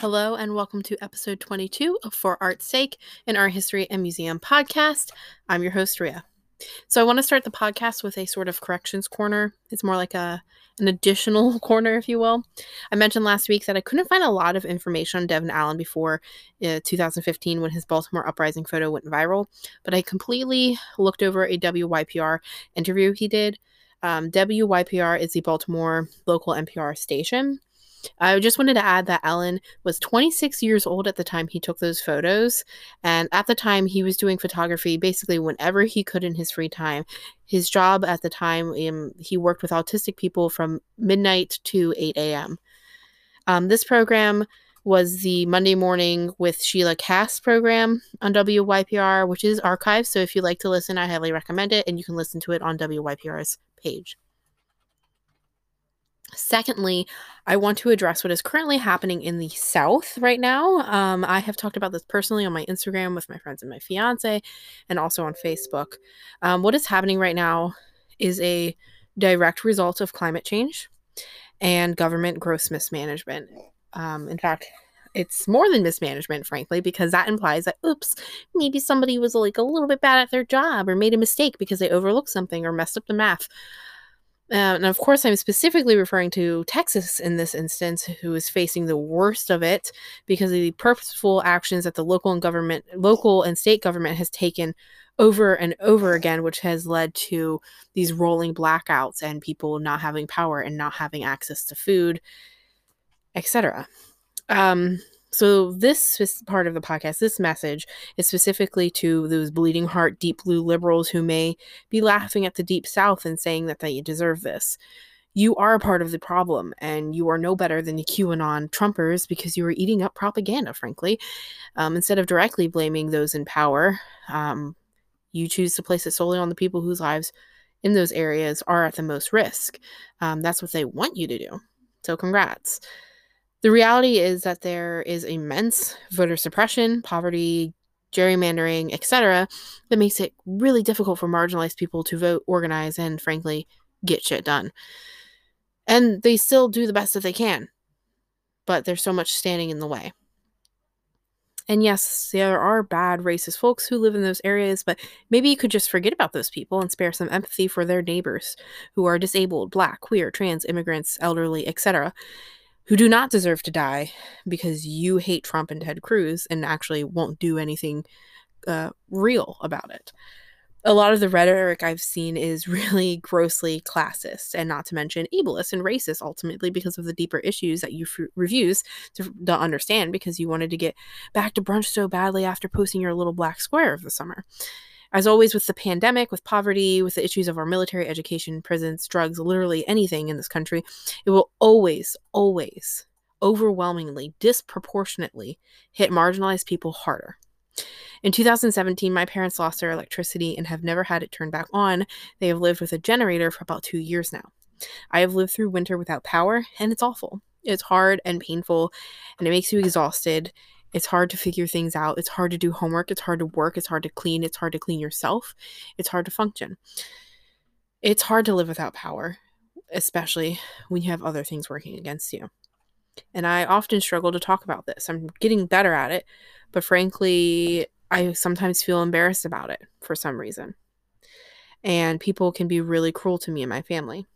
Hello, and welcome to episode 22 of For Art's Sake, an art history and museum podcast. I'm your host, Ria. So, I want to start the podcast with a sort of corrections corner. It's more like a an additional corner, if you will. I mentioned last week that I couldn't find a lot of information on Devin Allen before uh, 2015 when his Baltimore Uprising photo went viral, but I completely looked over a WYPR interview he did. Um, WYPR is the Baltimore local NPR station I just wanted to add that Allen was 26 years old at the time he took those photos. And at the time, he was doing photography basically whenever he could in his free time. His job at the time, um, he worked with autistic people from midnight to 8 a.m. Um, this program was the Monday morning with Sheilah Kast program on WYPR, which is archived. So if you like to listen, I highly recommend it. And you can listen to it on WYPR's page. Secondly, I want to address what is currently happening in the South right now. Um, I have talked about this personally on my Instagram with my friends and my fiance, and also on Facebook. Um, what is happening right now is a direct result of climate change and government gross mismanagement. Um, in fact, it's more than mismanagement, frankly, because that implies that, oops, maybe somebody was like a little bit bad at their job or made a mistake because they overlooked something or messed up the math. Uh, and of course, I'm specifically referring to Texas in this instance, who is facing the worst of it because of the purposeful actions that the local and government, local and state government has taken over and over again, which has led to these rolling blackouts and people not having power and not having access to food, etc. so, this part of the podcast, this message is specifically to those bleeding heart, deep blue liberals who may be laughing at the deep south and saying that they deserve this. You are a part of the problem, and you are no better than the QAnon Trumpers because you are eating up propaganda, frankly. Um, instead of directly blaming those in power, um, you choose to place it solely on the people whose lives in those areas are at the most risk. Um, that's what they want you to do. So, congrats. The reality is that there is immense voter suppression, poverty, gerrymandering, etc., that makes it really difficult for marginalized people to vote, organize, and frankly, get shit done. And they still do the best that they can, but there's so much standing in the way. And yes, there are bad racist folks who live in those areas, but maybe you could just forget about those people and spare some empathy for their neighbors who are disabled, black, queer, trans, immigrants, elderly, etc who do not deserve to die because you hate Trump and Ted Cruz and actually won't do anything uh, real about it. A lot of the rhetoric I've seen is really grossly classist and not to mention ableist and racist ultimately because of the deeper issues that you f- refuse to, to understand because you wanted to get back to brunch so badly after posting your little black square of the summer. As always, with the pandemic, with poverty, with the issues of our military, education, prisons, drugs, literally anything in this country, it will always, always, overwhelmingly, disproportionately hit marginalized people harder. In 2017, my parents lost their electricity and have never had it turned back on. They have lived with a generator for about two years now. I have lived through winter without power, and it's awful. It's hard and painful, and it makes you exhausted. It's hard to figure things out. It's hard to do homework. It's hard to work. It's hard to clean. It's hard to clean yourself. It's hard to function. It's hard to live without power, especially when you have other things working against you. And I often struggle to talk about this. I'm getting better at it, but frankly, I sometimes feel embarrassed about it for some reason. And people can be really cruel to me and my family.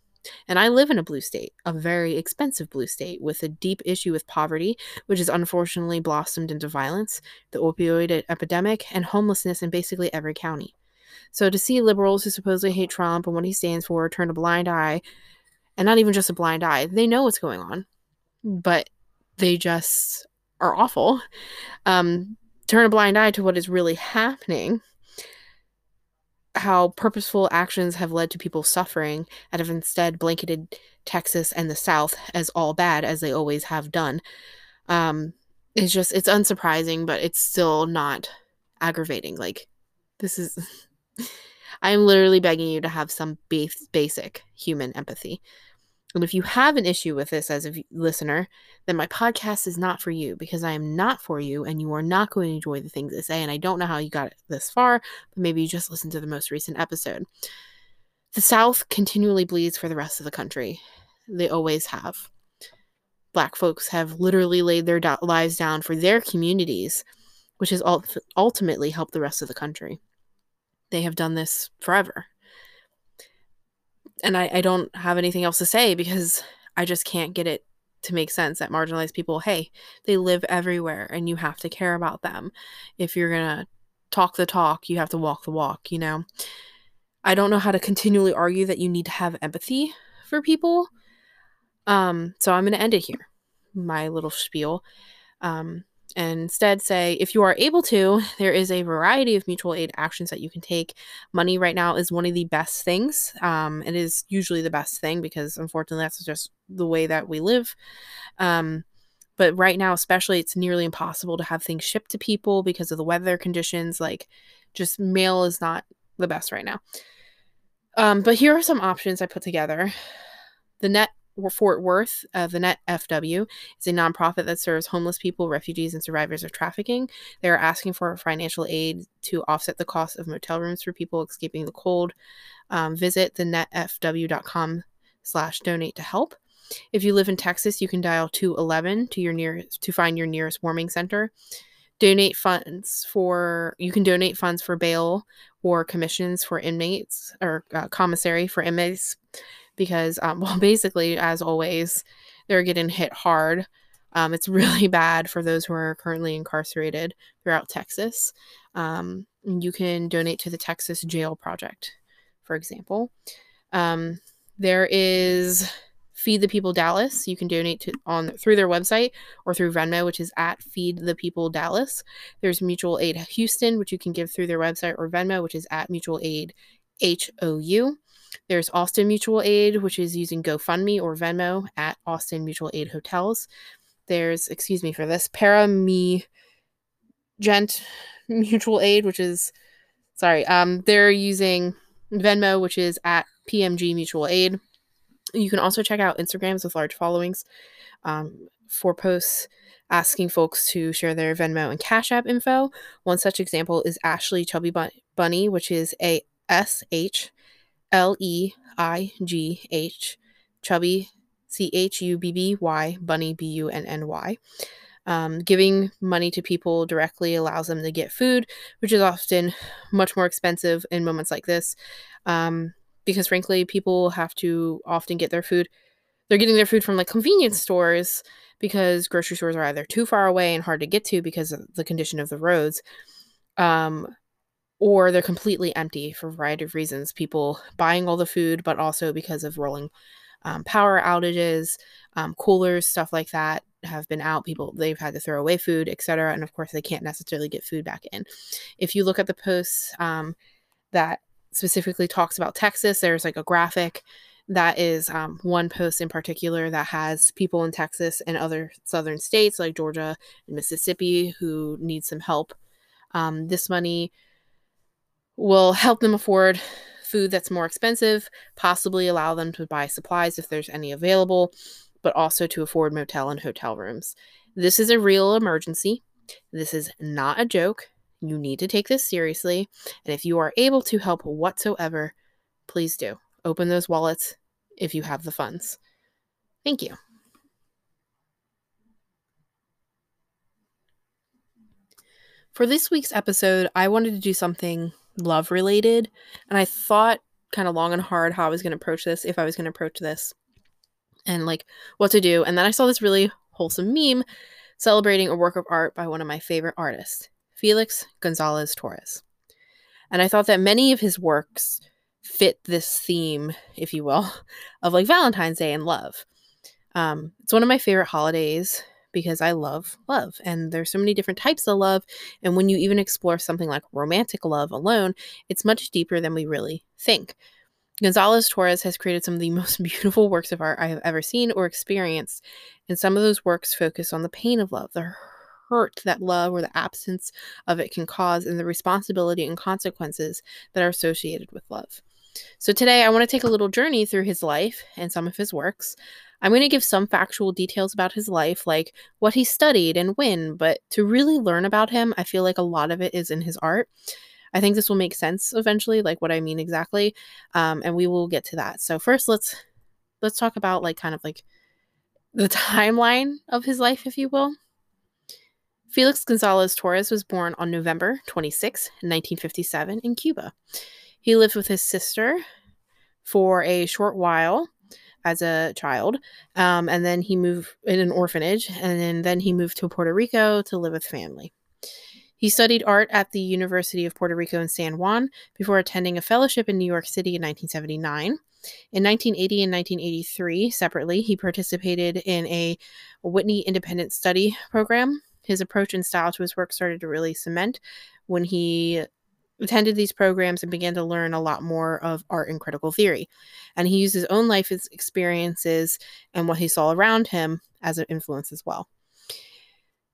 And I live in a blue state, a very expensive blue state with a deep issue with poverty, which has unfortunately blossomed into violence, the opioid epidemic, and homelessness in basically every county. So to see liberals who supposedly hate Trump and what he stands for turn a blind eye, and not even just a blind eye, they know what's going on, but they just are awful. Um, turn a blind eye to what is really happening how purposeful actions have led to people suffering and have instead blanketed Texas and the South as all bad, as they always have done. Um, it's just, it's unsurprising, but it's still not aggravating. Like, this is, I'm literally begging you to have some base, basic human empathy. And if you have an issue with this as a listener, then my podcast is not for you because I am not for you and you are not going to enjoy the things I say. And I don't know how you got this far, but maybe you just listened to the most recent episode. The South continually bleeds for the rest of the country. They always have. black folks have literally laid their do- lives down for their communities, which has ul- ultimately helped the rest of the country. They have done this forever. And I, I don't have anything else to say because I just can't get it to make sense that marginalized people, hey, they live everywhere and you have to care about them. If you're going to talk the talk, you have to walk the walk, you know? I don't know how to continually argue that you need to have empathy for people. Um, so I'm going to end it here, my little spiel. Um, and instead say if you are able to there is a variety of mutual aid actions that you can take. Money right now is one of the best things. Um, it is usually the best thing because unfortunately that's just the way that we live. Um, but right now especially it's nearly impossible to have things shipped to people because of the weather conditions like just mail is not the best right now. Um, but here are some options i put together. The net Fort Worth, uh, the Net FW, is a nonprofit that serves homeless people, refugees, and survivors of trafficking. They are asking for financial aid to offset the cost of motel rooms for people escaping the cold. Um, visit thenetfw.com slash donate to help. If you live in Texas, you can dial 211 to your nearest to find your nearest warming center. Donate funds for you can donate funds for bail or commissions for inmates or uh, commissary for inmates because, um, well, basically, as always, they're getting hit hard. Um, it's really bad for those who are currently incarcerated throughout Texas. Um, you can donate to the Texas Jail Project, for example. Um, there is Feed the People Dallas. You can donate to on through their website or through Venmo, which is at Feed the People Dallas. There's Mutual Aid Houston, which you can give through their website or Venmo, which is at Mutual Aid H O U. There's Austin Mutual Aid, which is using GoFundMe or Venmo at Austin Mutual Aid Hotels. There's, excuse me for this, Para Me Gent Mutual Aid, which is, sorry, um, they're using Venmo, which is at PMG Mutual Aid. You can also check out Instagrams with large followings um, for posts asking folks to share their Venmo and Cash App info. One such example is Ashleigh Chubby Bunny, which is A S H L E I G H, chubby, C H U B B Y, bunny, B U N N Y. Um, giving money to people directly allows them to get food, which is often much more expensive in moments like this. Um, because frankly, people have to often get their food. They're getting their food from like convenience stores because grocery stores are either too far away and hard to get to because of the condition of the roads. Um, or they're completely empty for a variety of reasons. People buying all the food, but also because of rolling um, power outages, um, coolers, stuff like that have been out. People they've had to throw away food, etc. And of course, they can't necessarily get food back in. If you look at the posts um, that specifically talks about Texas, there's like a graphic that is um, one post in particular that has people in Texas and other southern states like Georgia and Mississippi who need some help. Um, this money will help them afford food that's more expensive, possibly allow them to buy supplies if there's any available, but also to afford motel and hotel rooms. This is a real emergency. This is not a joke. You need to take this seriously. And if you are able to help whatsoever, please do. Open those wallets if you have the funds. Thank you. For this week's episode, I wanted to do something love related. And I thought kind of long and hard how I was going to approach this, if I was going to approach this, and like what to do. And then I saw this really wholesome meme celebrating a work of art by one of my favorite artists, Felix Gonzalez Torres. And I thought that many of his works fit this theme, if you will, of like Valentine's Day and love. Um, it's one of my favorite holidays because I love love. And there's so many different types of love. And when you even explore something like romantic love alone, it's much deeper than we really think. Gonzalez Torres has created some of the most beautiful works of art I have ever seen or experienced. And some of those works focus on the pain of love, the hurt that love or the absence of it can cause, and the responsibility and consequences that are associated with love. So, today I want to take a little journey through his life and some of his works. I'm going to give some factual details about his life, like what he studied and when, but to really learn about him, I feel like a lot of it is in his art. I think this will make sense eventually, like what I mean exactly, um, and we will get to that. So first, let's let's talk about like kind of like the timeline of his life, if you will. Felix Gonzalez Torres was born on November 26, 1957, in Cuba. He lived with his sister for a short while as a child, um, and then he moved in an orphanage, and then, then he moved to Puerto Rico to live with family. He studied art at the University of Puerto Rico in San Juan before attending a fellowship in New York City in 1979. In 1980 and 1983, separately, he participated in a Whitney Independent Study program his approach and style to his work started to really cement when he attended these programs and began to learn a lot more of art and critical theory. And he used his own life experiences and what he saw around him as an influence as well.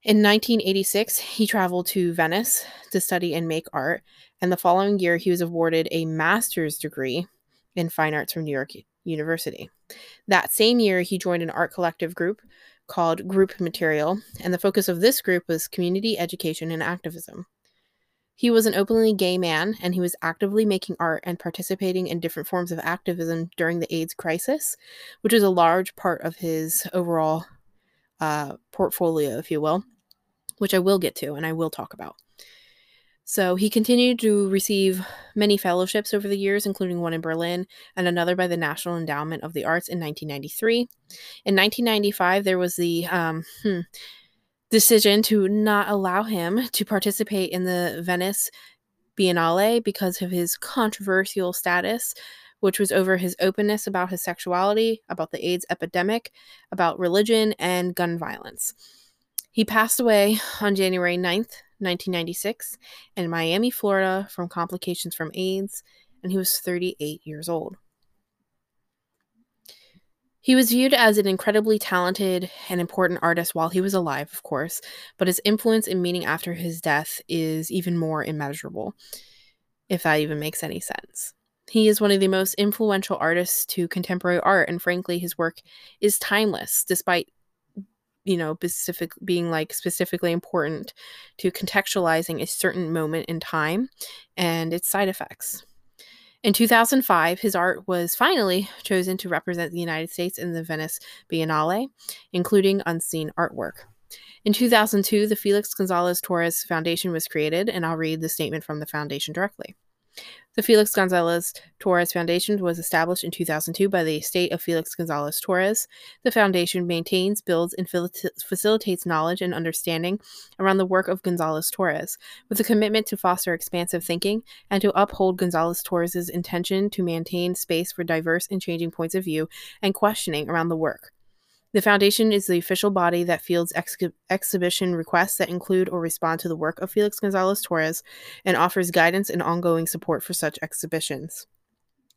In 1986, he traveled to Venice to study and make art, and the following year, he was awarded a master's degree in fine arts from New York University. That same year, he joined an art collective group called Group Material, and the focus of this group was community education and activism. He was an openly gay man, and he was actively making art and participating in different forms of activism during the AIDS crisis, which is a large part of his overall uh, portfolio, if you will, which I will get to and I will talk about. So he continued to receive many fellowships over the years, including one in Berlin and another by the National Endowment of the Arts in 1993. In 1995, there was the um, hmm, decision to not allow him to participate in the Venice Biennale because of his controversial status, which was over his openness about his sexuality, about the AIDS epidemic, about religion, and gun violence. He passed away on January 9th, 1996, in Miami, Florida, from complications from AIDS, and he was 38 years old. He was viewed as an incredibly talented and important artist while he was alive, of course, but his influence and meaning after his death is even more immeasurable, if that even makes any sense. He is one of the most influential artists to contemporary art, and frankly, his work is timeless, despite you know specific being like specifically important to contextualizing a certain moment in time and its side effects in 2005 his art was finally chosen to represent the united states in the venice biennale including unseen artwork. In 2002 the felix gonzalez torres foundation was created and i'll read the statement from the foundation directly the Felix Gonzalez Torres Foundation was established in 2002 by the estate of Felix Gonzalez Torres. The foundation maintains, builds, and facilitates knowledge and understanding around the work of Gonzalez Torres, with a commitment to foster expansive thinking and to uphold Gonzalez Torres's intention to maintain space for diverse and changing points of view and questioning around the work. The Foundation is the official body that fields ex- exhibition requests that include or respond to the work of Felix Gonzalez Torres and offers guidance and ongoing support for such exhibitions.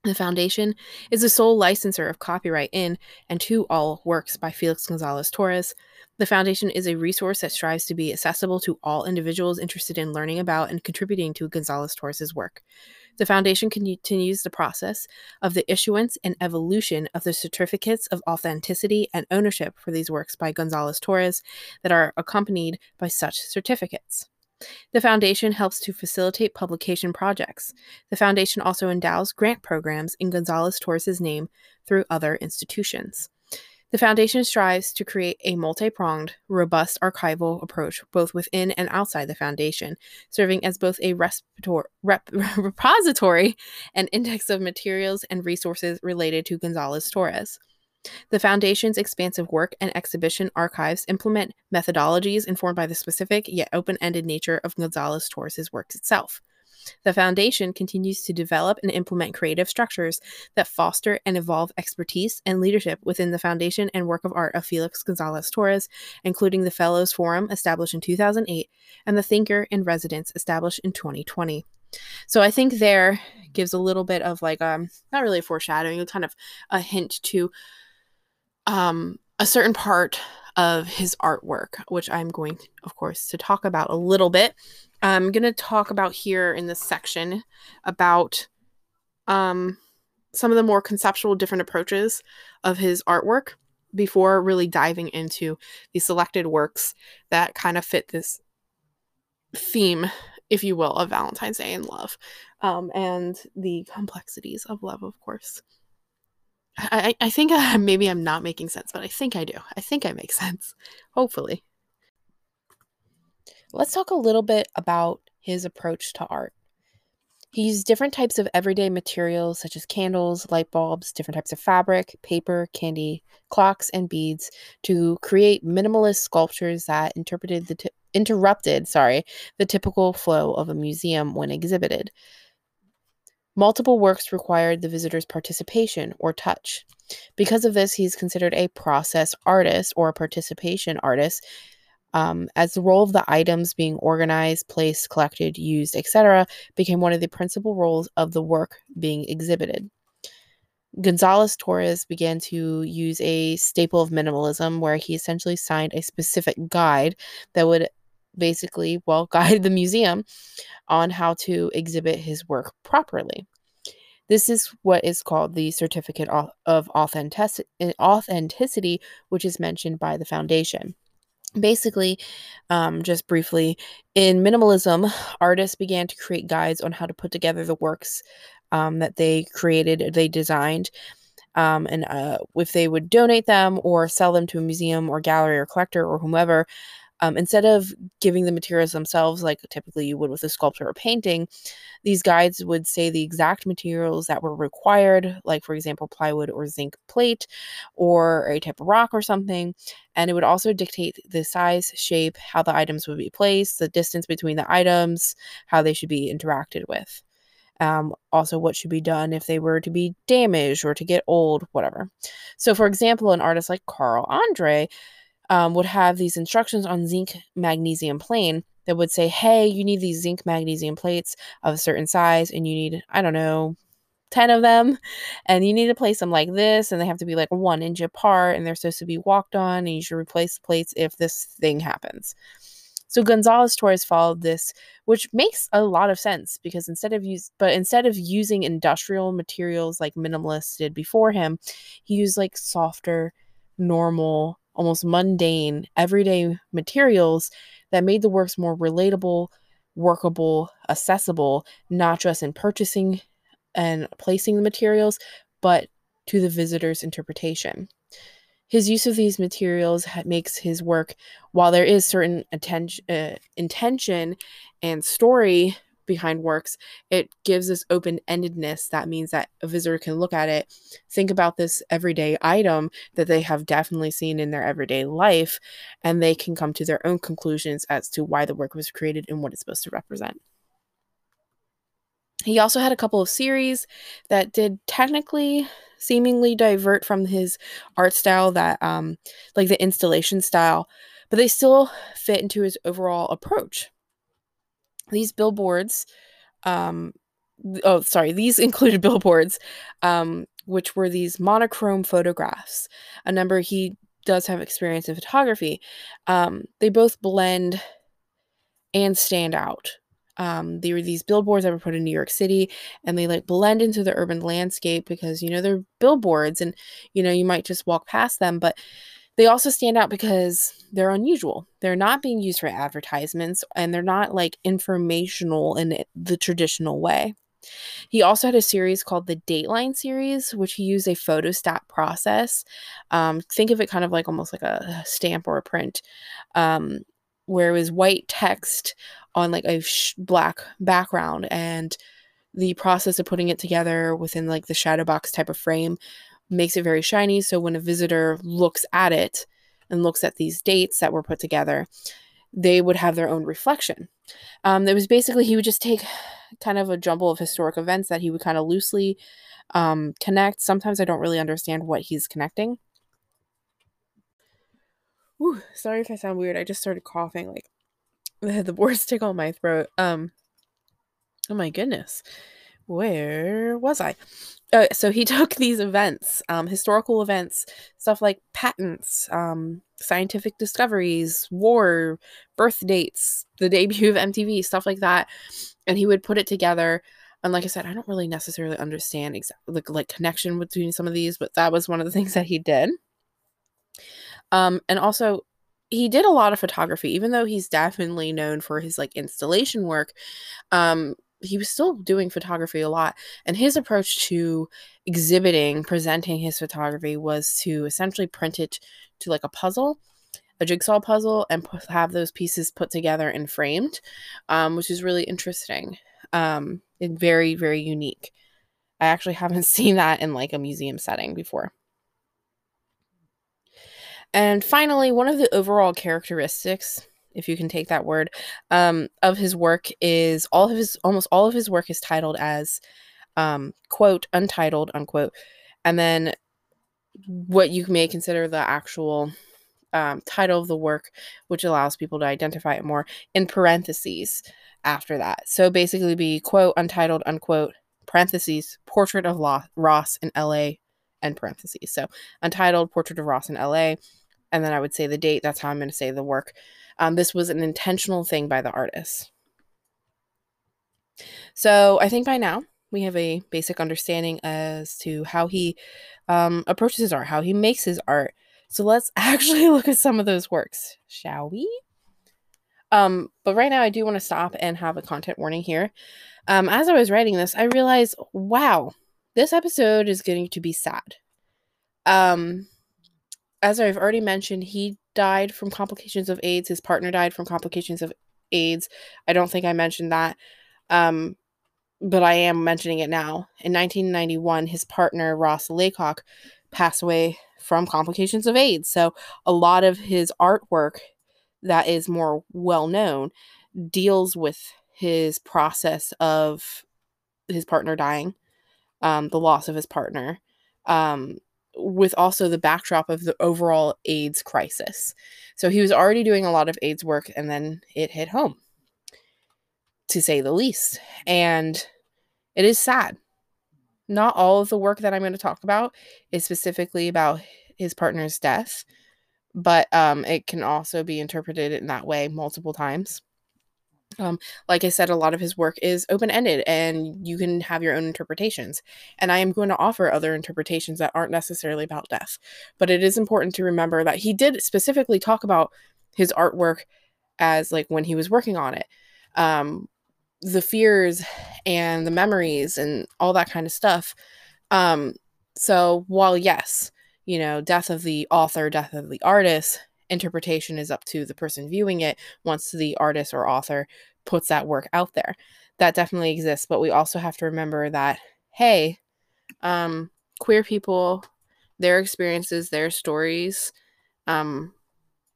The Foundation is the sole licensor of copyright in and to all works by Felix Gonzalez Torres. The Foundation is a resource that strives to be accessible to all individuals interested in learning about and contributing to Gonzalez Torres' work. The Foundation continues the process of the issuance and evolution of the certificates of authenticity and ownership for these works by Gonzalez Torres that are accompanied by such certificates. The Foundation helps to facilitate publication projects. The Foundation also endows grant programs in Gonzalez Torres' name through other institutions. The Foundation strives to create a multi pronged, robust archival approach both within and outside the Foundation, serving as both a rep- repository and index of materials and resources related to Gonzalez Torres. The Foundation's expansive work and exhibition archives implement methodologies informed by the specific yet open ended nature of Gonzalez Torres' work itself. The Foundation continues to develop and implement creative structures that foster and evolve expertise and leadership within the foundation and work of art of Felix Gonzalez Torres, including the Fellows Forum established in 2008 and the Thinker in Residence established in 2020. So I think there gives a little bit of like um not really a foreshadowing, kind of a hint to um a certain part of his artwork, which I'm going, to, of course, to talk about a little bit. I'm going to talk about here in this section about um, some of the more conceptual different approaches of his artwork before really diving into the selected works that kind of fit this theme, if you will, of Valentine's Day and love um, and the complexities of love, of course. I, I think uh, maybe I'm not making sense, but I think I do. I think I make sense. Hopefully. Let's talk a little bit about his approach to art. He used different types of everyday materials such as candles, light bulbs, different types of fabric, paper, candy, clocks, and beads to create minimalist sculptures that interpreted the t- interrupted, sorry, the typical flow of a museum when exhibited. Multiple works required the visitor's participation or touch. Because of this, he's considered a process artist or a participation artist, um, as the role of the items being organized, placed, collected, used, etc., became one of the principal roles of the work being exhibited. Gonzalez Torres began to use a staple of minimalism where he essentially signed a specific guide that would basically, well, guide the museum on how to exhibit his work properly. This is what is called the Certificate of Authenticity, which is mentioned by the foundation. Basically, um, just briefly, in minimalism, artists began to create guides on how to put together the works um, that they created, they designed. Um, and uh, if they would donate them or sell them to a museum or gallery or collector or whomever, um, instead of giving the materials themselves, like typically you would with a sculpture or painting, these guides would say the exact materials that were required, like, for example, plywood or zinc plate or a type of rock or something. And it would also dictate the size, shape, how the items would be placed, the distance between the items, how they should be interacted with. Um, also, what should be done if they were to be damaged or to get old, whatever. So, for example, an artist like Carl Andre um, would have these instructions on zinc magnesium plane that would say, hey, you need these zinc magnesium plates of a certain size, and you need, I don't know, 10 of them, and you need to place them like this, and they have to be like one inch apart, and they're supposed to be walked on, and you should replace the plates if this thing happens. So Gonzalez Torres followed this, which makes a lot of sense because instead of use, but instead of using industrial materials like minimalists did before him, he used like softer, normal almost mundane, everyday materials that made the works more relatable, workable, accessible, not just in purchasing and placing the materials, but to the visitor's interpretation. His use of these materials makes his work, while there is certain attention, uh, intention and story behind works, it gives this open endedness. That means that a visitor can look at it, think about this everyday item that they have definitely seen in their everyday life, and they can come to their own conclusions as to why the work was created and what it's supposed to represent. He also had a couple of series that did technically seemingly divert from his art style that um like the installation style but they still fit into his overall approach these billboards um oh sorry these included billboards um which were these monochrome photographs a number he does have experience in photography um they both blend and stand out. Um were these billboards that were put in new york city and they like blend into the urban landscape because you know they're billboards and you know you might just walk past them but they also stand out because they're unusual. They're not being used for advertisements and they're not like informational in the traditional way. He also had a series called the Dateline series, which he used a photostat process. Um, think of it kind of like almost like a stamp or a print, um, where it was white text on like a sh- black background, and the process of putting it together within like the shadow box type of frame makes it very shiny. So when a visitor looks at it and looks at these dates that were put together, they would have their own reflection. Um, it was basically he would just take kind of a jumble of historic events that he would kind of loosely um, connect. Sometimes I don't really understand what he's connecting. Ooh, sorry if I sound weird. I just started coughing. Like the, worst tickle my throat. Um. Oh my goodness where was I? Uh, so he took these events, um, historical events, stuff like patents, um, scientific discoveries, war, birth dates, the debut of MTV, stuff like that, and he would put it together. And like I said, I don't really necessarily understand exactly like, like connection between some of these, but that was one of the things that he did. Um, and also he did a lot of photography, even though he's definitely known for his like installation work. Um, he was still doing photography a lot. And his approach to exhibiting, presenting his photography was to essentially print it to like a puzzle, a jigsaw puzzle, and have those pieces put together and framed, um, which is really interesting um, and very, very unique. I actually haven't seen that in like a museum setting before. And finally, one of the overall characteristics if you can take that word, um, of his work is all of his almost all of his work is titled as um, quote untitled unquote, and then what you may consider the actual um, title of the work, which allows people to identify it more in parentheses after that. So basically, be quote untitled unquote parentheses portrait of Ross in L.A. and parentheses. So untitled portrait of Ross in L.A. And then I would say the date. That's how I'm going to say the work. Um, this was an intentional thing by the artist. So I think by now we have a basic understanding as to how he um, approaches his art, how he makes his art. So let's actually look at some of those works, shall we? Um, but right now, I do want to stop and have a content warning here. Um, as I was writing this, I realized, wow, this episode is going to be sad. Um, as I've already mentioned, he died from complications of AIDS. His partner died from complications of AIDS. I don't think I mentioned that. Um, but I am mentioning it now. In 1991, his partner, Ross Laycock, passed away from complications of AIDS. So a lot of his artwork that is more well known deals with his process of his partner dying, um, the loss of his partner, um, with also the backdrop of the overall AIDS crisis. So he was already doing a lot of AIDS work and then it hit home, to say the least. And it is sad. Not all of the work that I'm going to talk about is specifically about his partner's death, but um, it can also be interpreted in that way multiple times. Um, like I said, a lot of his work is open ended and you can have your own interpretations. And I am going to offer other interpretations that aren't necessarily about death. But it is important to remember that he did specifically talk about his artwork as like when he was working on it. Um, the fears and the memories and all that kind of stuff. Um, so while yes, you know, death of the author, death of the artist, interpretation is up to the person viewing it once the artist or author puts that work out there. That definitely exists, but we also have to remember that hey, um, queer people, their experiences, their stories, um,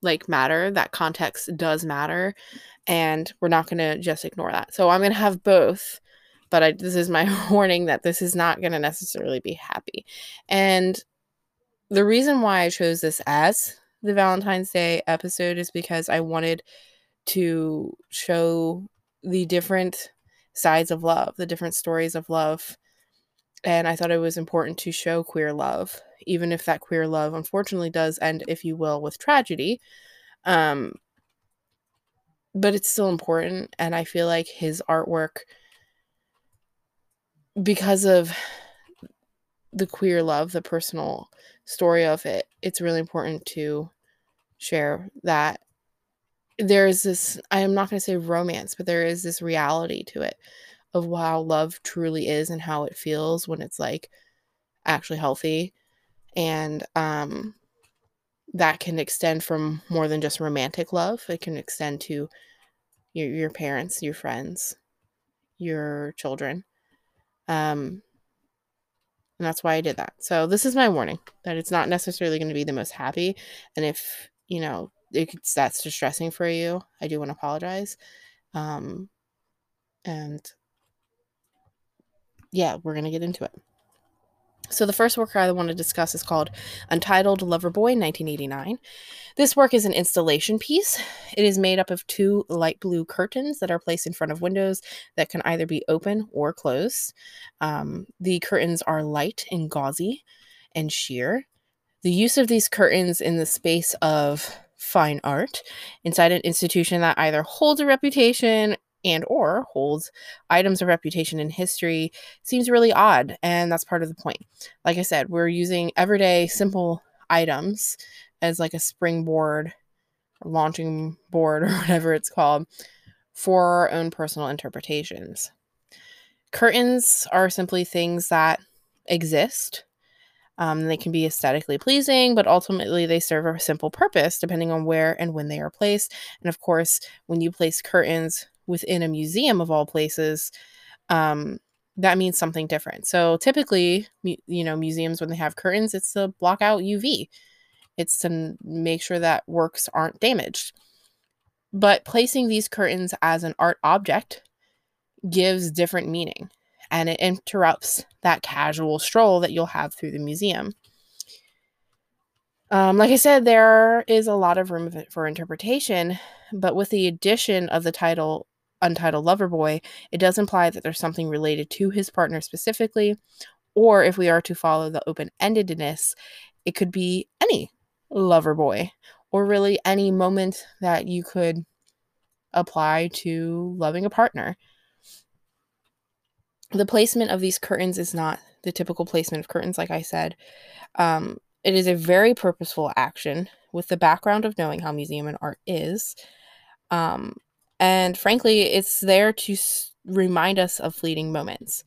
like matter. That context does matter, and we're not going to just ignore that. So I'm going to have both, but I, this is my warning that this is not going to necessarily be happy. And the reason why I chose this as the Valentine's Day episode is because I wanted to show the different sides of love, the different stories of love. And I thought it was important to show queer love, even if that queer love unfortunately does end, if you will, with tragedy. Um, but it's still important. And I feel like his artwork, because of the queer love, the personal story of it, it's really important to share that there is this I am not going to say romance, but there is this reality to it of how love truly is and how it feels when it's like actually healthy and um that can extend from more than just romantic love. It can extend to your your parents, your friends, your children. Um and that's why I did that. So this is my warning that it's not necessarily going to be the most happy. And if, you know, it's that's distressing for you, I do want to apologize. Um, and yeah, we're going to get into it. So, the first work I want to discuss is called Untitled Loverboy 1989. This work is an installation piece. It is made up of two light blue curtains that are placed in front of windows that can either be open or closed. Um, the curtains are light and gauzy and sheer. The use of these curtains in the space of fine art inside an institution that either holds a reputation and or holds items of reputation in history seems really odd and that's part of the point like i said we're using everyday simple items as like a springboard launching board or whatever it's called for our own personal interpretations Curtains are simply things that exist. Um, they can be aesthetically pleasing, but ultimately they serve a simple purpose depending on where and when they are placed. And of course, when you place curtains within a museum of all places, um, that means something different. So typically, you know, museums when they have curtains, it's to block out UV. It's to make sure that works aren't damaged. But placing these curtains as an art object gives different meaning and it interrupts that casual stroll that you'll have through the museum. Um, like I said, there is a lot of room for interpretation, but with the addition of the title Untitled Lover Boy, it does imply that there's something related to his partner specifically, or if we are to follow the open endedness, it could be any lover boy, or really any moment that you could apply to loving a partner the placement of these curtains is not the typical placement of curtains, like I said. Um, it is a very purposeful action with the background of knowing how museum and art is. Um, and frankly, it's there to s- remind us of fleeting moments,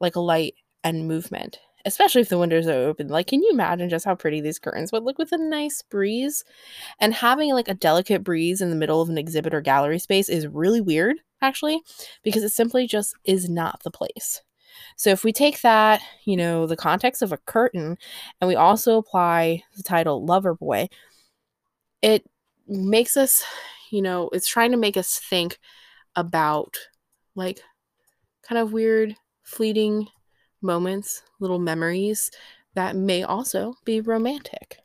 like a light and movement, especially if the windows are open. Like, can you imagine just how pretty these curtains would look with a nice breeze? And having like a delicate breeze in the middle of an exhibit or gallery space is really weird actually, because it simply just is not the place. So if we take that, you know, the context of a curtain, and we also apply the title Lover Boy, it makes us, you know, it's trying to make us think about like kind of weird, fleeting moments, little memories that may also be romantic.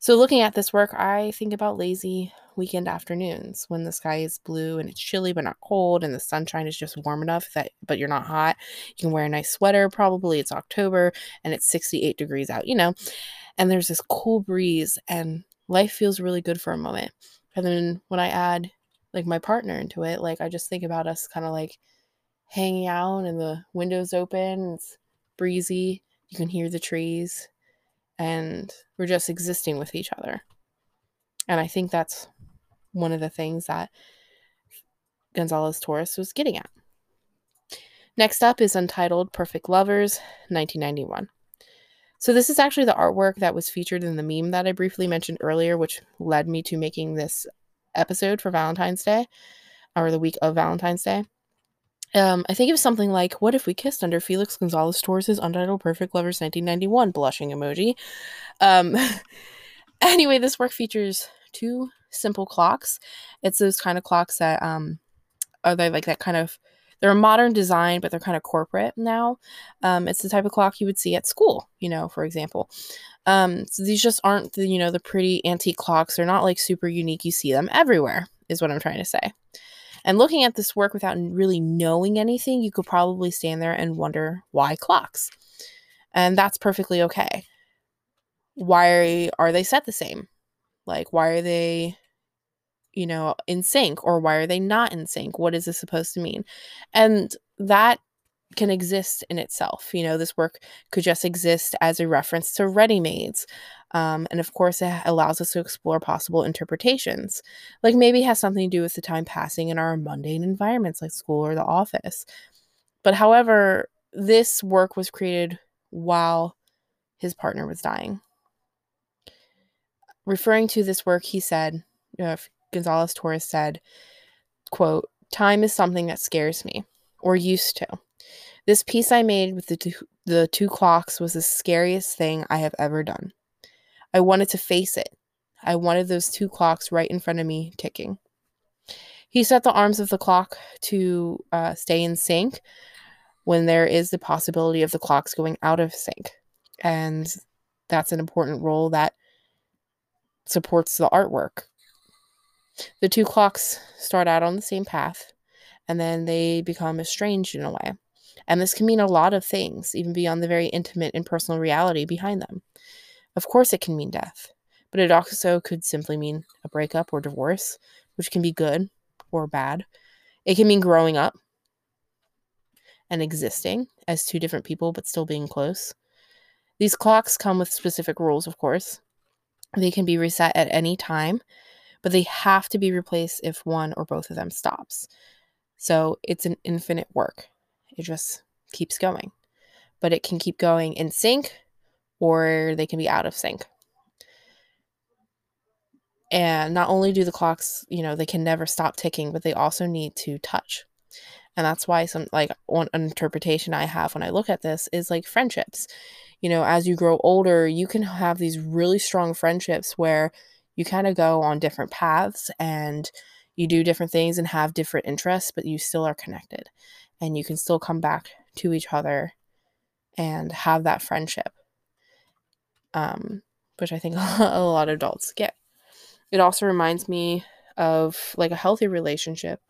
So, looking at this work, I think about lazy weekend afternoons when the sky is blue and it's chilly but not cold and the sunshine is just warm enough that but you're not hot. You can wear a nice sweater, probably it's October and it's 68 degrees out, you know. And there's this cool breeze and life feels really good for a moment. And then when I add like my partner into it, like I just think about us kind of like hanging out and the windows open, it's breezy, you can hear the trees and we're just existing with each other. And I think that's one of the things that Gonzalez Torres was getting at. Next up is Untitled Perfect Lovers, 1991. So, this is actually the artwork that was featured in the meme that I briefly mentioned earlier, which led me to making this episode for Valentine's Day or the week of Valentine's Day. Um, I think it was something like, What if we kissed under Felix Gonzalez Torres' Untitled Perfect Lovers 1991 blushing emoji? Um, anyway, this work features two simple clocks. It's those kind of clocks that um are they like that kind of they're a modern design, but they're kind of corporate now. Um, it's the type of clock you would see at school, you know, for example. Um, so these just aren't the, you know, the pretty antique clocks. They're not like super unique. You see them everywhere, is what I'm trying to say. And looking at this work without really knowing anything, you could probably stand there and wonder why clocks. And that's perfectly okay. Why are they set the same? Like, why are they, you know, in sync or why are they not in sync? What is this supposed to mean? And that can exist in itself. You know, this work could just exist as a reference to ready mades. Um, and of course, it allows us to explore possible interpretations. Like maybe has something to do with the time passing in our mundane environments like school or the office. But however, this work was created while his partner was dying. Referring to this work, he said, uh, Gonzalez Torres said, quote, time is something that scares me, or used to. This piece I made with the two, the two clocks was the scariest thing I have ever done. I wanted to face it. I wanted those two clocks right in front of me ticking. He set the arms of the clock to uh, stay in sync when there is the possibility of the clocks going out of sync. And that's an important role that supports the artwork. The two clocks start out on the same path and then they become estranged in a way. And this can mean a lot of things, even beyond the very intimate and personal reality behind them. Of course, it can mean death, but it also could simply mean a breakup or divorce, which can be good or bad. It can mean growing up and existing as two different people, but still being close. These clocks come with specific rules, of course. They can be reset at any time, but they have to be replaced if one or both of them stops. So it's an infinite work. It just keeps going. But it can keep going in sync or they can be out of sync. And not only do the clocks, you know, they can never stop ticking, but they also need to touch. And that's why some like one interpretation I have when I look at this is like friendships. You know, as you grow older, you can have these really strong friendships where you kind of go on different paths and you do different things and have different interests, but you still are connected and you can still come back to each other and have that friendship. Um, which I think a lot of adults get. It also reminds me of like a healthy relationship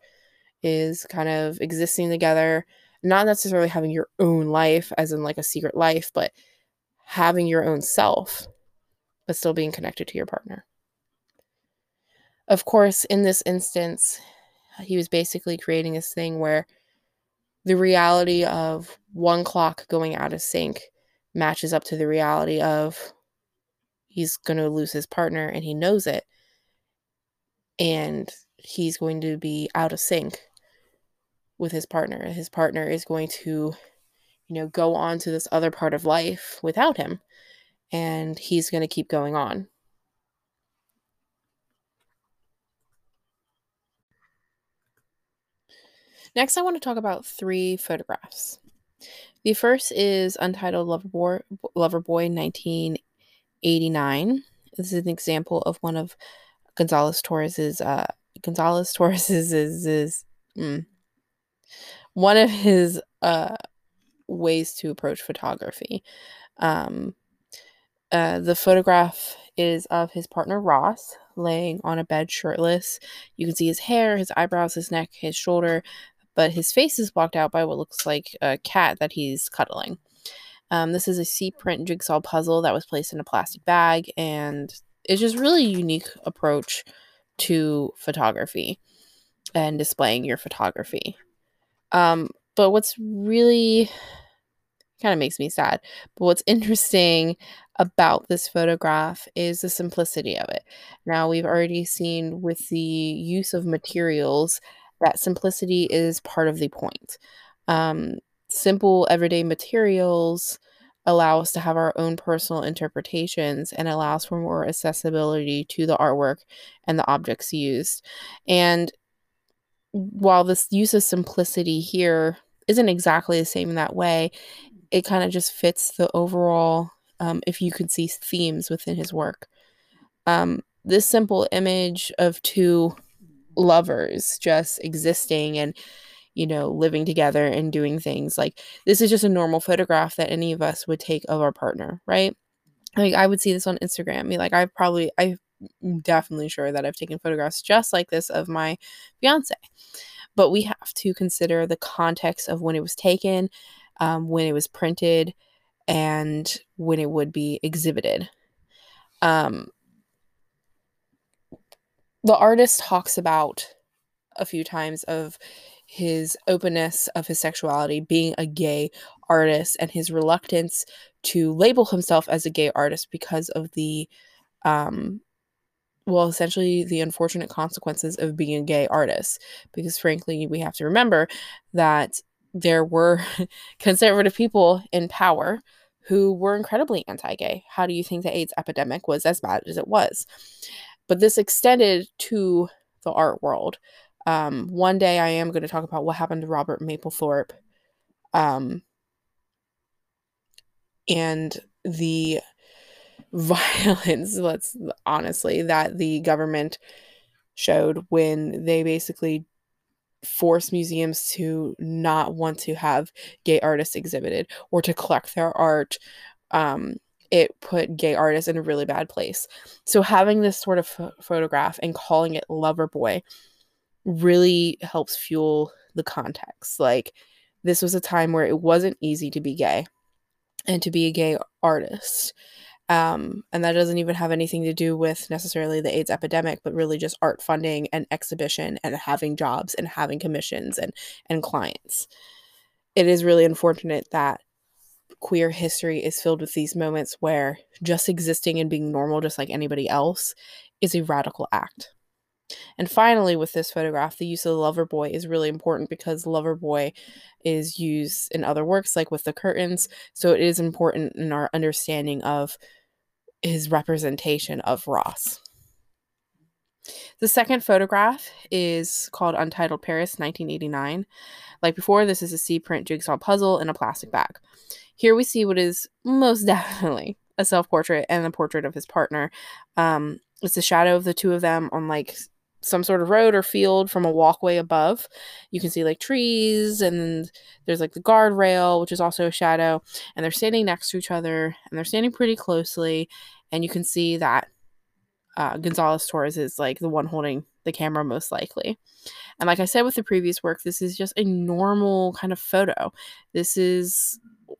is kind of existing together, not necessarily having your own life, as in like a secret life, but having your own self, but still being connected to your partner. Of course, in this instance, he was basically creating this thing where the reality of one clock going out of sync matches up to the reality of he's going to lose his partner and he knows it and he's going to be out of sync with his partner. His partner is going to, you know, go on to this other part of life without him, and he's going to keep going on. Next, I want to talk about three photographs. The first is Untitled Lover Boy," 1989. This is an example of one of Gonzalez Torres's uh Gonzalez Torres's is, is mm, one of his uh ways to approach photography. Um uh, the photograph is of his partner Ross laying on a bed shirtless. You can see his hair, his eyebrows, his neck, his shoulder, but his face is blocked out by what looks like a cat that he's cuddling. Um, this is a C print jigsaw puzzle that was placed in a plastic bag, and it's just really unique approach to photography and displaying your photography. Um, but what's really kind of makes me sad. But what's interesting about this photograph is the simplicity of it. Now, we've already seen with the use of materials that simplicity is part of the point. Um, simple everyday materials allow us to have our own personal interpretations and allows for more accessibility to the artwork and the objects used. And while this use of simplicity here isn't exactly the same in that way, it kind of just fits the overall, um, if you could see themes within his work. Um, this simple image of two lovers just existing and you know, living together and doing things. Like this is just a normal photograph that any of us would take of our partner, right? Like I would see this on Instagram. I mean, like I've probably I'm definitely sure that I've taken photographs just like this of my fiance. But we have to consider the context of when it was taken, um, when it was printed, and when it would be exhibited. Um, the artist talks about a few times of his openness of his sexuality, being a gay artist, and his reluctance to label himself as a gay artist because of the, um, well, essentially the unfortunate consequences of being a gay artist. Because frankly, we have to remember that there were conservative people in power who were incredibly anti gay. How do you think the AIDS epidemic was as bad as it was? But this extended to the art world. Um, one day I am going to talk about what happened to Robert Mapplethorpe. Um, and the violence, let's honestly, that the government showed when they basically forced museums to not want to have gay artists exhibited or to collect their art. Um, it put gay artists in a really bad place. So having this sort of photograph and calling it Lover Boy really helps fuel the context. Like, this was a time where it wasn't easy to be gay and to be a gay artist. Um, and that doesn't even have anything to do with necessarily the AIDS epidemic, but really just art funding and exhibition and having jobs and having commissions and, and clients. It is really unfortunate that queer history is filled with these moments where just existing and being normal, just like anybody else, is a radical act. And finally, with this photograph, the use of the lover boy is really important because lover boy is used in other works, like with the curtains. So it is important in our understanding of his representation of Ross. The second photograph is called Untitled Paris 1989. Like before, this is a C print jigsaw puzzle in a plastic bag. Here we see what is most definitely a self portrait and the portrait of his partner. Um, it's a shadow of the two of them on like some sort of road or field from a walkway above. You can see like trees and there's like the guardrail, which is also a shadow, and they're standing next to each other and they're standing pretty closely. And you can see that uh, Gonzalez Torres is like the one holding the camera most likely. And like I said with the previous work, this is just a normal kind of photo. This is,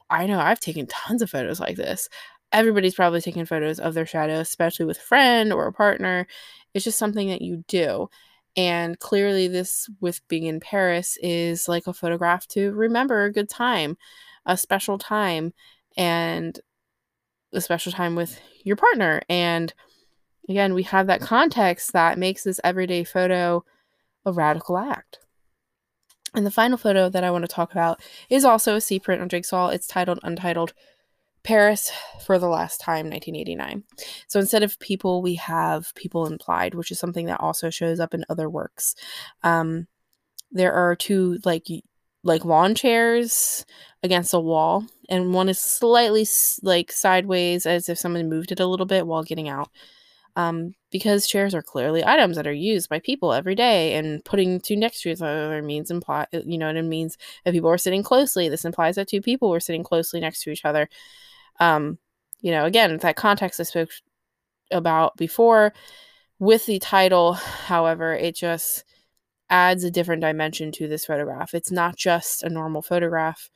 I know I've taken tons of photos like this. Everybody's probably taking photos of their shadow, especially with a friend or a partner. It's just something that you do. And clearly, this with being in Paris is like a photograph to remember a good time, a special time, and a special time with your partner. And again, we have that context that makes this everyday photo a radical act. And the final photo that I want to talk about is also a C print on Jigsaw. It's titled Untitled Paris for the last time, 1989. So instead of people, we have people implied, which is something that also shows up in other works. Um, there are two like like lawn chairs against a wall, and one is slightly like sideways, as if someone moved it a little bit while getting out. Um, because chairs are clearly items that are used by people every day, and putting two next to each other means imply, you know, it means that people are sitting closely. This implies that two people were sitting closely next to each other. Um, you know, again, that context I spoke about before with the title, however, it just adds a different dimension to this photograph. It's not just a normal photograph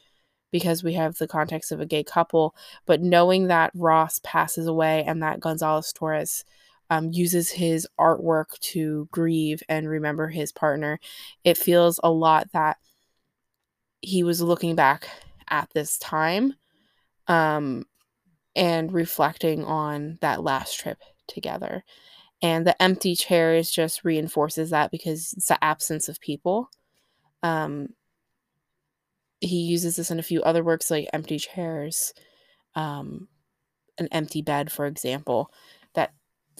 because we have the context of a gay couple, but knowing that Ross passes away and that Gonzalez Torres um, uses his artwork to grieve and remember his partner, it feels a lot that he was looking back at this time um, and reflecting on that last trip together. And the empty chairs just reinforces that because it's the absence of people. Um, he uses this in a few other works like empty chairs, um, an empty bed, for example.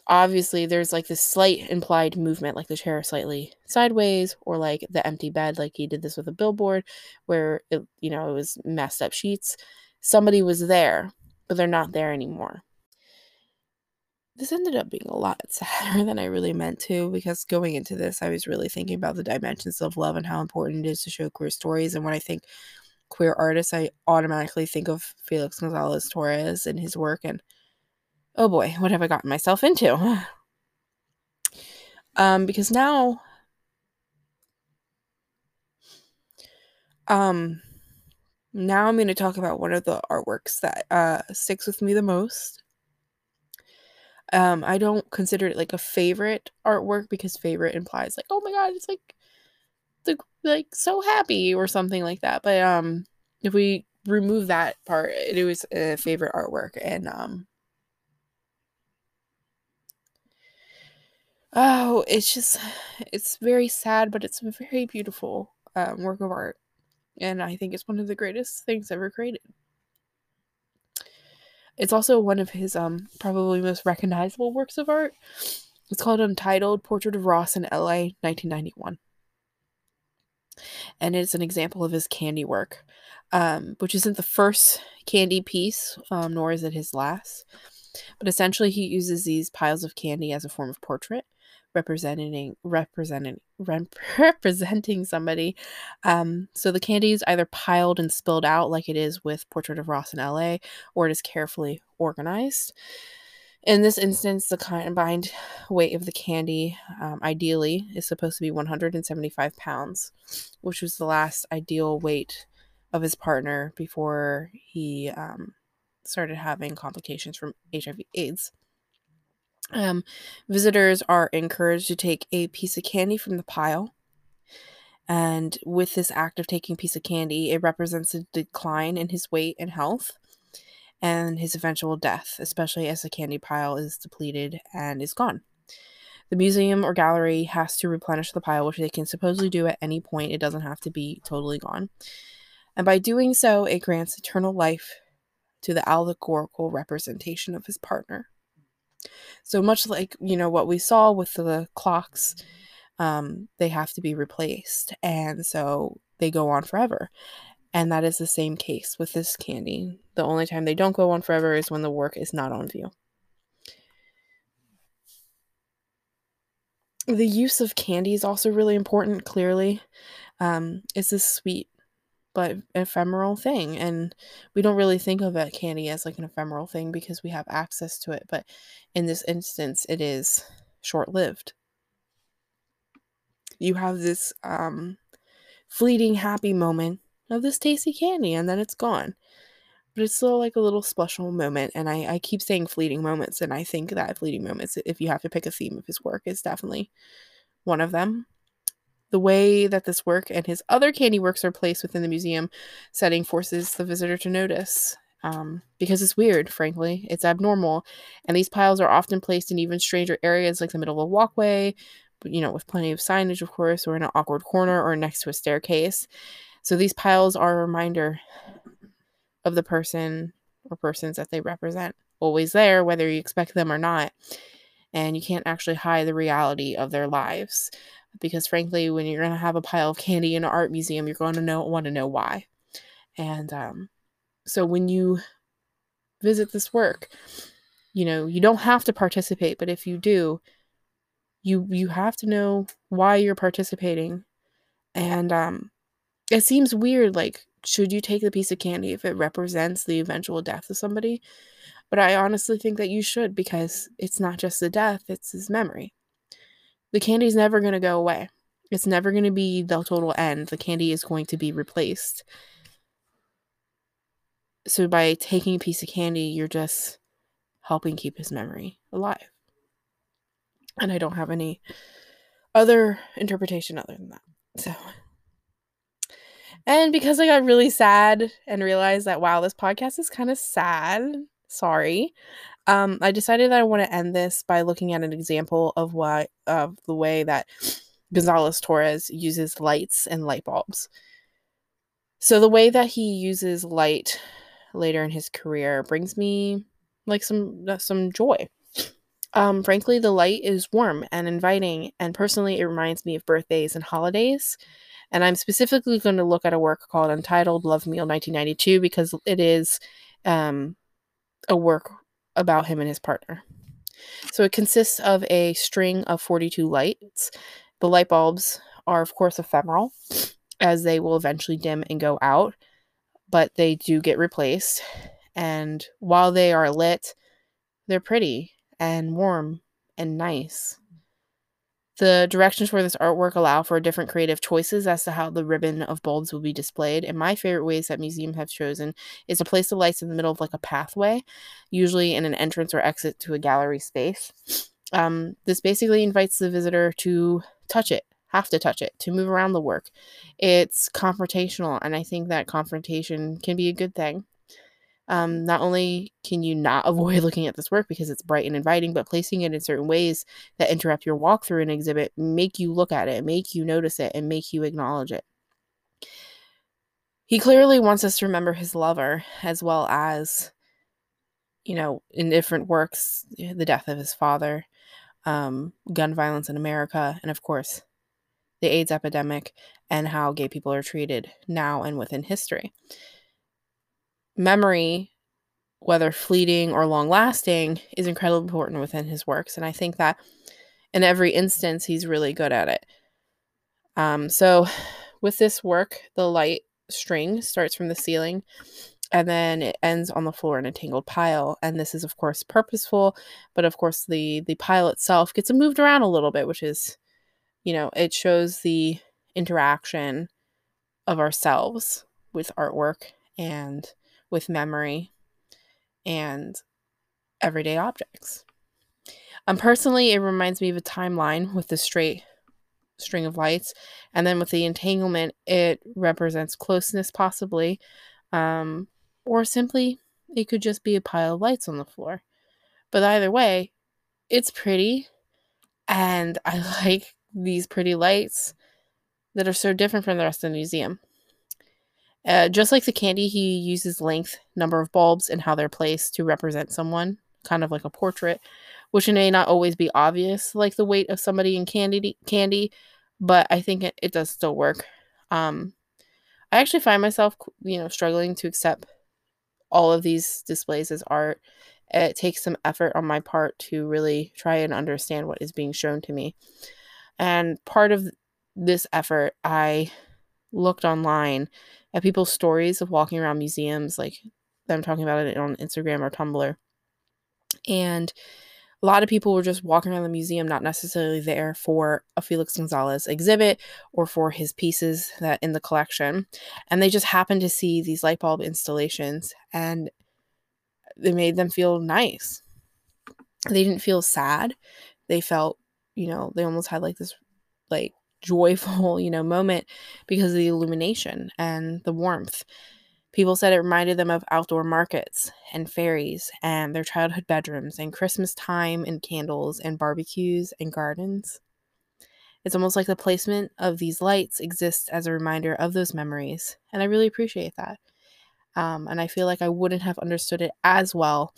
Obviously there's like this slight implied movement, like the chair slightly sideways, or like the empty bed, like he did this with a billboard where it, you know, it was messed up sheets. Somebody was there, but they're not there anymore. This ended up being a lot sadder than I really meant to because going into this, I was really thinking about the dimensions of love and how important it is to show queer stories. And when I think queer artists, I automatically think of Felix Gonzalez Torres and his work. And oh boy, what have I gotten myself into? um, because now, um, now I'm going to talk about one of the artworks that uh, sticks with me the most. Um, I don't consider it like a favorite artwork because favorite implies like, oh my god, it's like the like so happy or something like that. But um, if we remove that part, it was a favorite artwork, and um, oh, it's just it's very sad, but it's a very beautiful um, work of art and I think it's one of the greatest things ever created. It's also one of his um probably most recognizable works of art. It's called Untitled Portrait of Ross in LA 1991. And it's an example of his candy work, um, which isn't the first candy piece, um, nor is it his last. But essentially, he uses these piles of candy as a form of portrait representing representing rep- representing somebody. Um, so the candy is either piled and spilled out like it is with Portrait of Ross in LA, or it is carefully organized. In this instance, the combined weight of the candy, um, ideally, is supposed to be 175 pounds, which was the last ideal weight of his partner before he um, started having complications from HIV/AIDS. Um, visitors are encouraged to take a piece of candy from the pile. And with this act of taking piece of candy, it represents a decline in his weight and health and his eventual death, especially as the candy pile is depleted and is gone. The museum or gallery has to replenish the pile, which they can supposedly do at any point. It doesn't have to be totally gone. And by doing so, it grants eternal life to the allegorical representation of his partner. So much like, you know, what we saw with the clocks, um, they have to be replaced. And so they go on forever. And that is the same case with this candy. The only time they don't go on forever is when the work is not on view. The use of candy is also really important, clearly. Um, it's a sweet but ephemeral thing. And we don't really think of it candy as like an ephemeral thing because we have access to it. But in this instance, it is short lived. You have this um, fleeting happy moment of this tasty candy and then it's gone. But it's still like a little special moment. And I, I keep saying fleeting moments. And I think that fleeting moments, if you have to pick a theme of his work, is definitely one of them. The way that this work and his other candy works are placed within the museum setting forces the visitor to notice. Um, because it's weird, frankly. It's abnormal. And these piles are often placed in even stranger areas like the middle of a walkway, you know, with plenty of signage, of course, or in an awkward corner or next to a staircase. So these piles are a reminder of the person or persons that they represent. Always there, whether you expect them or not. And you can't actually hide the reality of their lives because frankly when you're going to have a pile of candy in an art museum you're going to know want to know why. And um, so when you visit this work you know you don't have to participate but if you do you you have to know why you're participating. And um it seems weird like should you take the piece of candy if it represents the eventual death of somebody but i honestly think that you should because it's not just the death it's his memory the candy's never going to go away. It's never going to be the total end. The candy is going to be replaced. So by taking a piece of candy, you're just helping keep his memory alive. And I don't have any other interpretation other than that. So and because I got really sad and realized that wow, this podcast is kind of sad. Sorry. Um, I decided that I want to end this by looking at an example of what of the way that Gonzalez Torres uses lights and light bulbs. So the way that he uses light later in his career brings me like some uh, some joy. Um, frankly, the light is warm and inviting, and personally, it reminds me of birthdays and holidays. And I'm specifically going to look at a work called Untitled Love Meal 1992 because it is um, a work about him and his partner. So it consists of a string of 42 lights. The light bulbs are, of course, ephemeral, as they will eventually dim and go out, but they do get replaced. And while they are lit, they're pretty and warm and nice. The directions for this artwork allow for different creative choices as to how the ribbon of bulbs will be displayed. And my favorite ways that museums have chosen is to place the lights in the middle of like a pathway, usually in an entrance or exit to a gallery space. Um, this basically invites the visitor to touch it, have to touch it, to move around the work. It's confrontational, and I think that confrontation can be a good thing. Um, not only can you not avoid looking at this work because it's bright and inviting, but placing it in certain ways that interrupt your walk through an exhibit make you look at it, make you notice it, and make you acknowledge it. He clearly wants us to remember his lover as well as, you know, in different works, the death of his father, um, gun violence in America, and of course, the AIDS epidemic and how gay people are treated now and within history memory, whether fleeting or long lasting, is incredibly important within his works. And I think that in every instance, he's really good at it. Um, so, with this work, the light string starts from the ceiling and then it ends on the floor in a tangled pile and this is of course purposeful but of course the the pile itself gets moved around a little bit which is you know it shows the interaction of ourselves with artwork and with memory and everyday objects. Um, personally, it reminds me of a timeline with the straight string of lights, and then with the entanglement, it represents closeness, possibly, um, or simply it could just be a pile of lights on the floor. But either way, it's pretty, And I like these pretty lights that are so different from the rest of the museum. Uh, just like the candy, he uses length, number of bulbs, and how they're placed to represent someone, kind of like a portrait, which may not always be obvious, like the weight of somebody in candy. Candy, but I think it, it does still work. Um, I actually find myself, you know, struggling to accept all of these displays as art. It takes some effort on my part to really try and understand what is being shown to me. And part of this effort, I looked online at people's stories of walking around museums, like them talking about it on Instagram or Tumblr. And a lot of people were just walking around the museum, not necessarily there for a Felix Gonzalez exhibit or for his pieces that in the collection. And they just happened to see these light bulb installations and they made them feel nice. They didn't feel sad. They felt, you know, they almost had like this like joyful, you know, moment because of the illumination and the warmth. People said it reminded them of outdoor markets and fairies and their childhood bedrooms and Christmas time and candles and barbecues and gardens. It's almost like the placement of these lights exists as a reminder of those memories, and I really appreciate that. Um, and I feel like I wouldn't have understood it as well,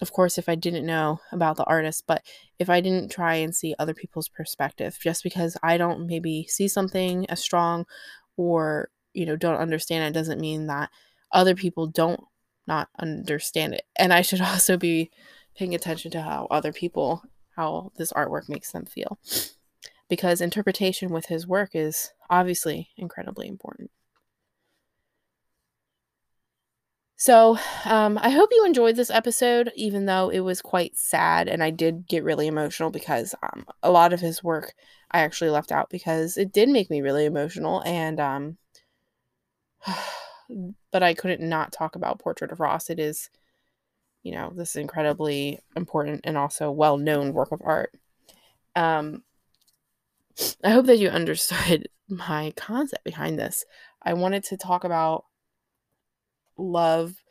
of course, if I didn't know about the artist, but if I didn't try and see other people's perspective, just because I don't maybe see something as strong or, you know, don't understand it doesn't mean that other people don't not understand it. And I should also be paying attention to how other people, how this artwork makes them feel. Because interpretation with his work is obviously incredibly important. So, um, I hope you enjoyed this episode, even though it was quite sad and I did get really emotional because um, a lot of his work I actually left out because it did make me really emotional. And um, but I couldn't not talk about Portrait of Ross. It is, you know, this incredibly important and also well known work of art. Um, I hope that you understood my concept behind this. I wanted to talk about love,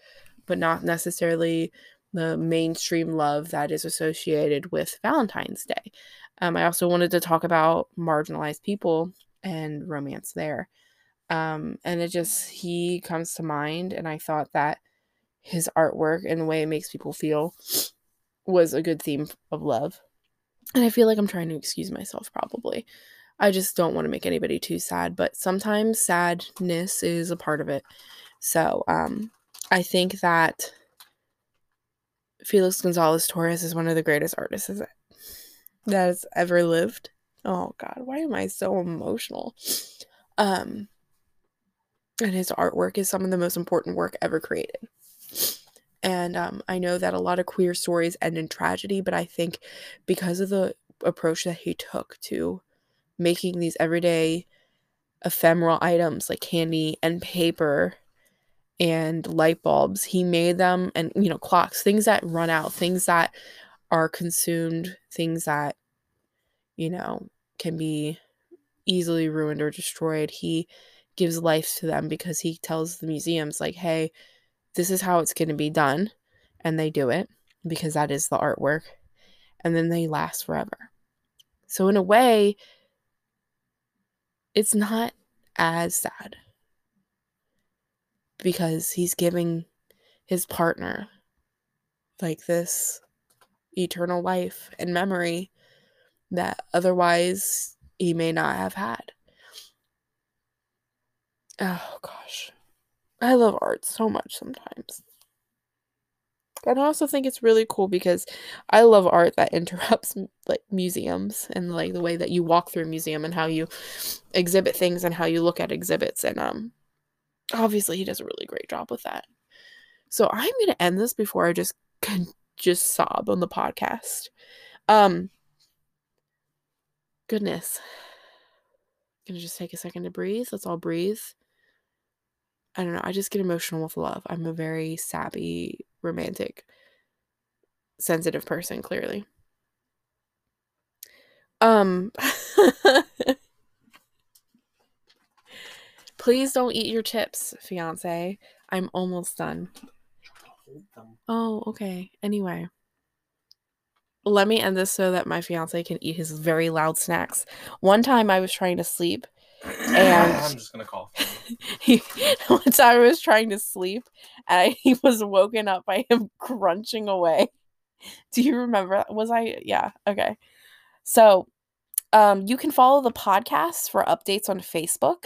but not necessarily the mainstream love that is associated with Valentine's Day. Um, I also wanted to talk about marginalized people and romance there. Um, and it just, he comes to mind. And I thought that his artwork and the way it makes people feel was a good theme of love. And I feel like I'm trying to excuse myself, probably. I just don't want to make anybody too sad, but sometimes sadness is a part of it. So, um, I think that Felix Gonzalez Torres is one of the greatest artists that has ever lived. Oh God, why am I so emotional? Um, and his artwork is some of the most important work ever created. And um, I know that a lot of queer stories end in tragedy, but I think because of the approach that he took to making these everyday ephemeral items like candy and paper and light bulbs, he made them and, you know, clocks, things that run out, things that are consumed, things that, you know, can be easily ruined or destroyed. He gives life to them because he tells the museums like hey this is how it's going to be done and they do it because that is the artwork and then they last forever. So in a way it's not as sad because he's giving his partner like this eternal life and memory that otherwise he may not have had Oh gosh. I love art so much sometimes. And I also think it's really cool because I love art that interrupts like museums and like the way that you walk through a museum and how you exhibit things and how you look at exhibits and um obviously he does a really great job with that. So I'm going to end this before I just can just sob on the podcast. Um goodness. Gonna just take a second to breathe. Let's all breathe. I don't know. I just get emotional with love. I'm a very sappy, romantic, sensitive person, clearly. Um Please don't eat your chips, fiance. I'm almost done. Oh, okay. Anyway. let me end this so that my fiance can eat his very loud snacks. One time I was trying to sleep and I'm just gonna call. he one time I was trying to sleep and he was woken up by him crunching away. Do you remember? Was I yeah, okay. So um you can follow the podcast for updates on Facebook.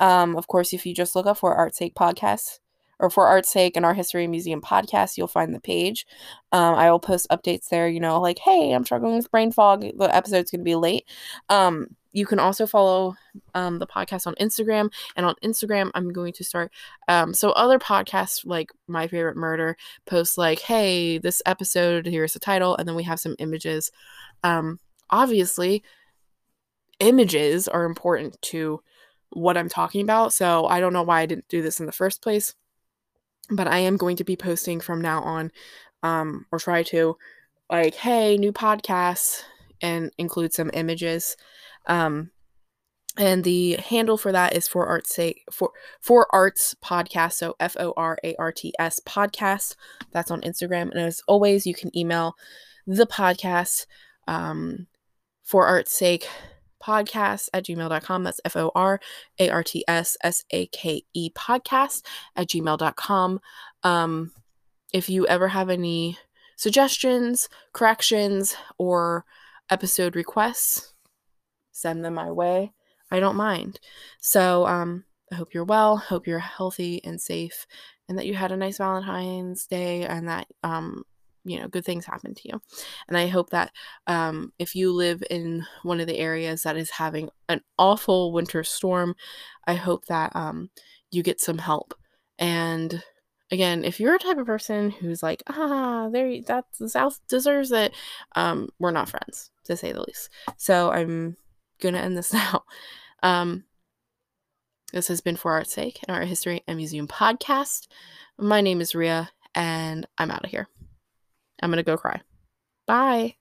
Um, of course, if you just look up for Art's Sake Podcast or for Art's Sake and Art History Museum podcast, you'll find the page. Um, I will post updates there, you know, like, hey, I'm struggling with brain fog. The episode's going to be late. Um, you can also follow um, the podcast on Instagram. And on Instagram, I'm going to start. Um, so, other podcasts like My Favorite Murder post, like, hey, this episode, here's the title. And then we have some images. Um, obviously, images are important to what I'm talking about. So, I don't know why I didn't do this in the first place. But I am going to be posting from now on, um, or try to, like, hey, new podcasts, and include some images. Um, and the handle for that is for art's sake for for arts podcast so f-o-r-a-r-t-s podcast that's on instagram and as always you can email the podcast um, for art's sake podcast at gmail.com that's f-o-r-a-r-t-s-s-a-k-e podcast at gmail.com um, if you ever have any suggestions corrections or episode requests send them my way. I don't mind. So, um, I hope you're well, hope you're healthy and safe, and that you had a nice Valentine's Day and that, um, you know, good things happen to you. And I hope that um, if you live in one of the areas that is having an awful winter storm, I hope that um, you get some help. And again, if you're a type of person who's like, ah, there, that the South deserves it, um, we're not friends, to say the least. So I'm gonna end this now. Um, this has been For Art's Sake, an art history and museum podcast. My name is Ria, and I'm out of here. I'm gonna go cry. Bye.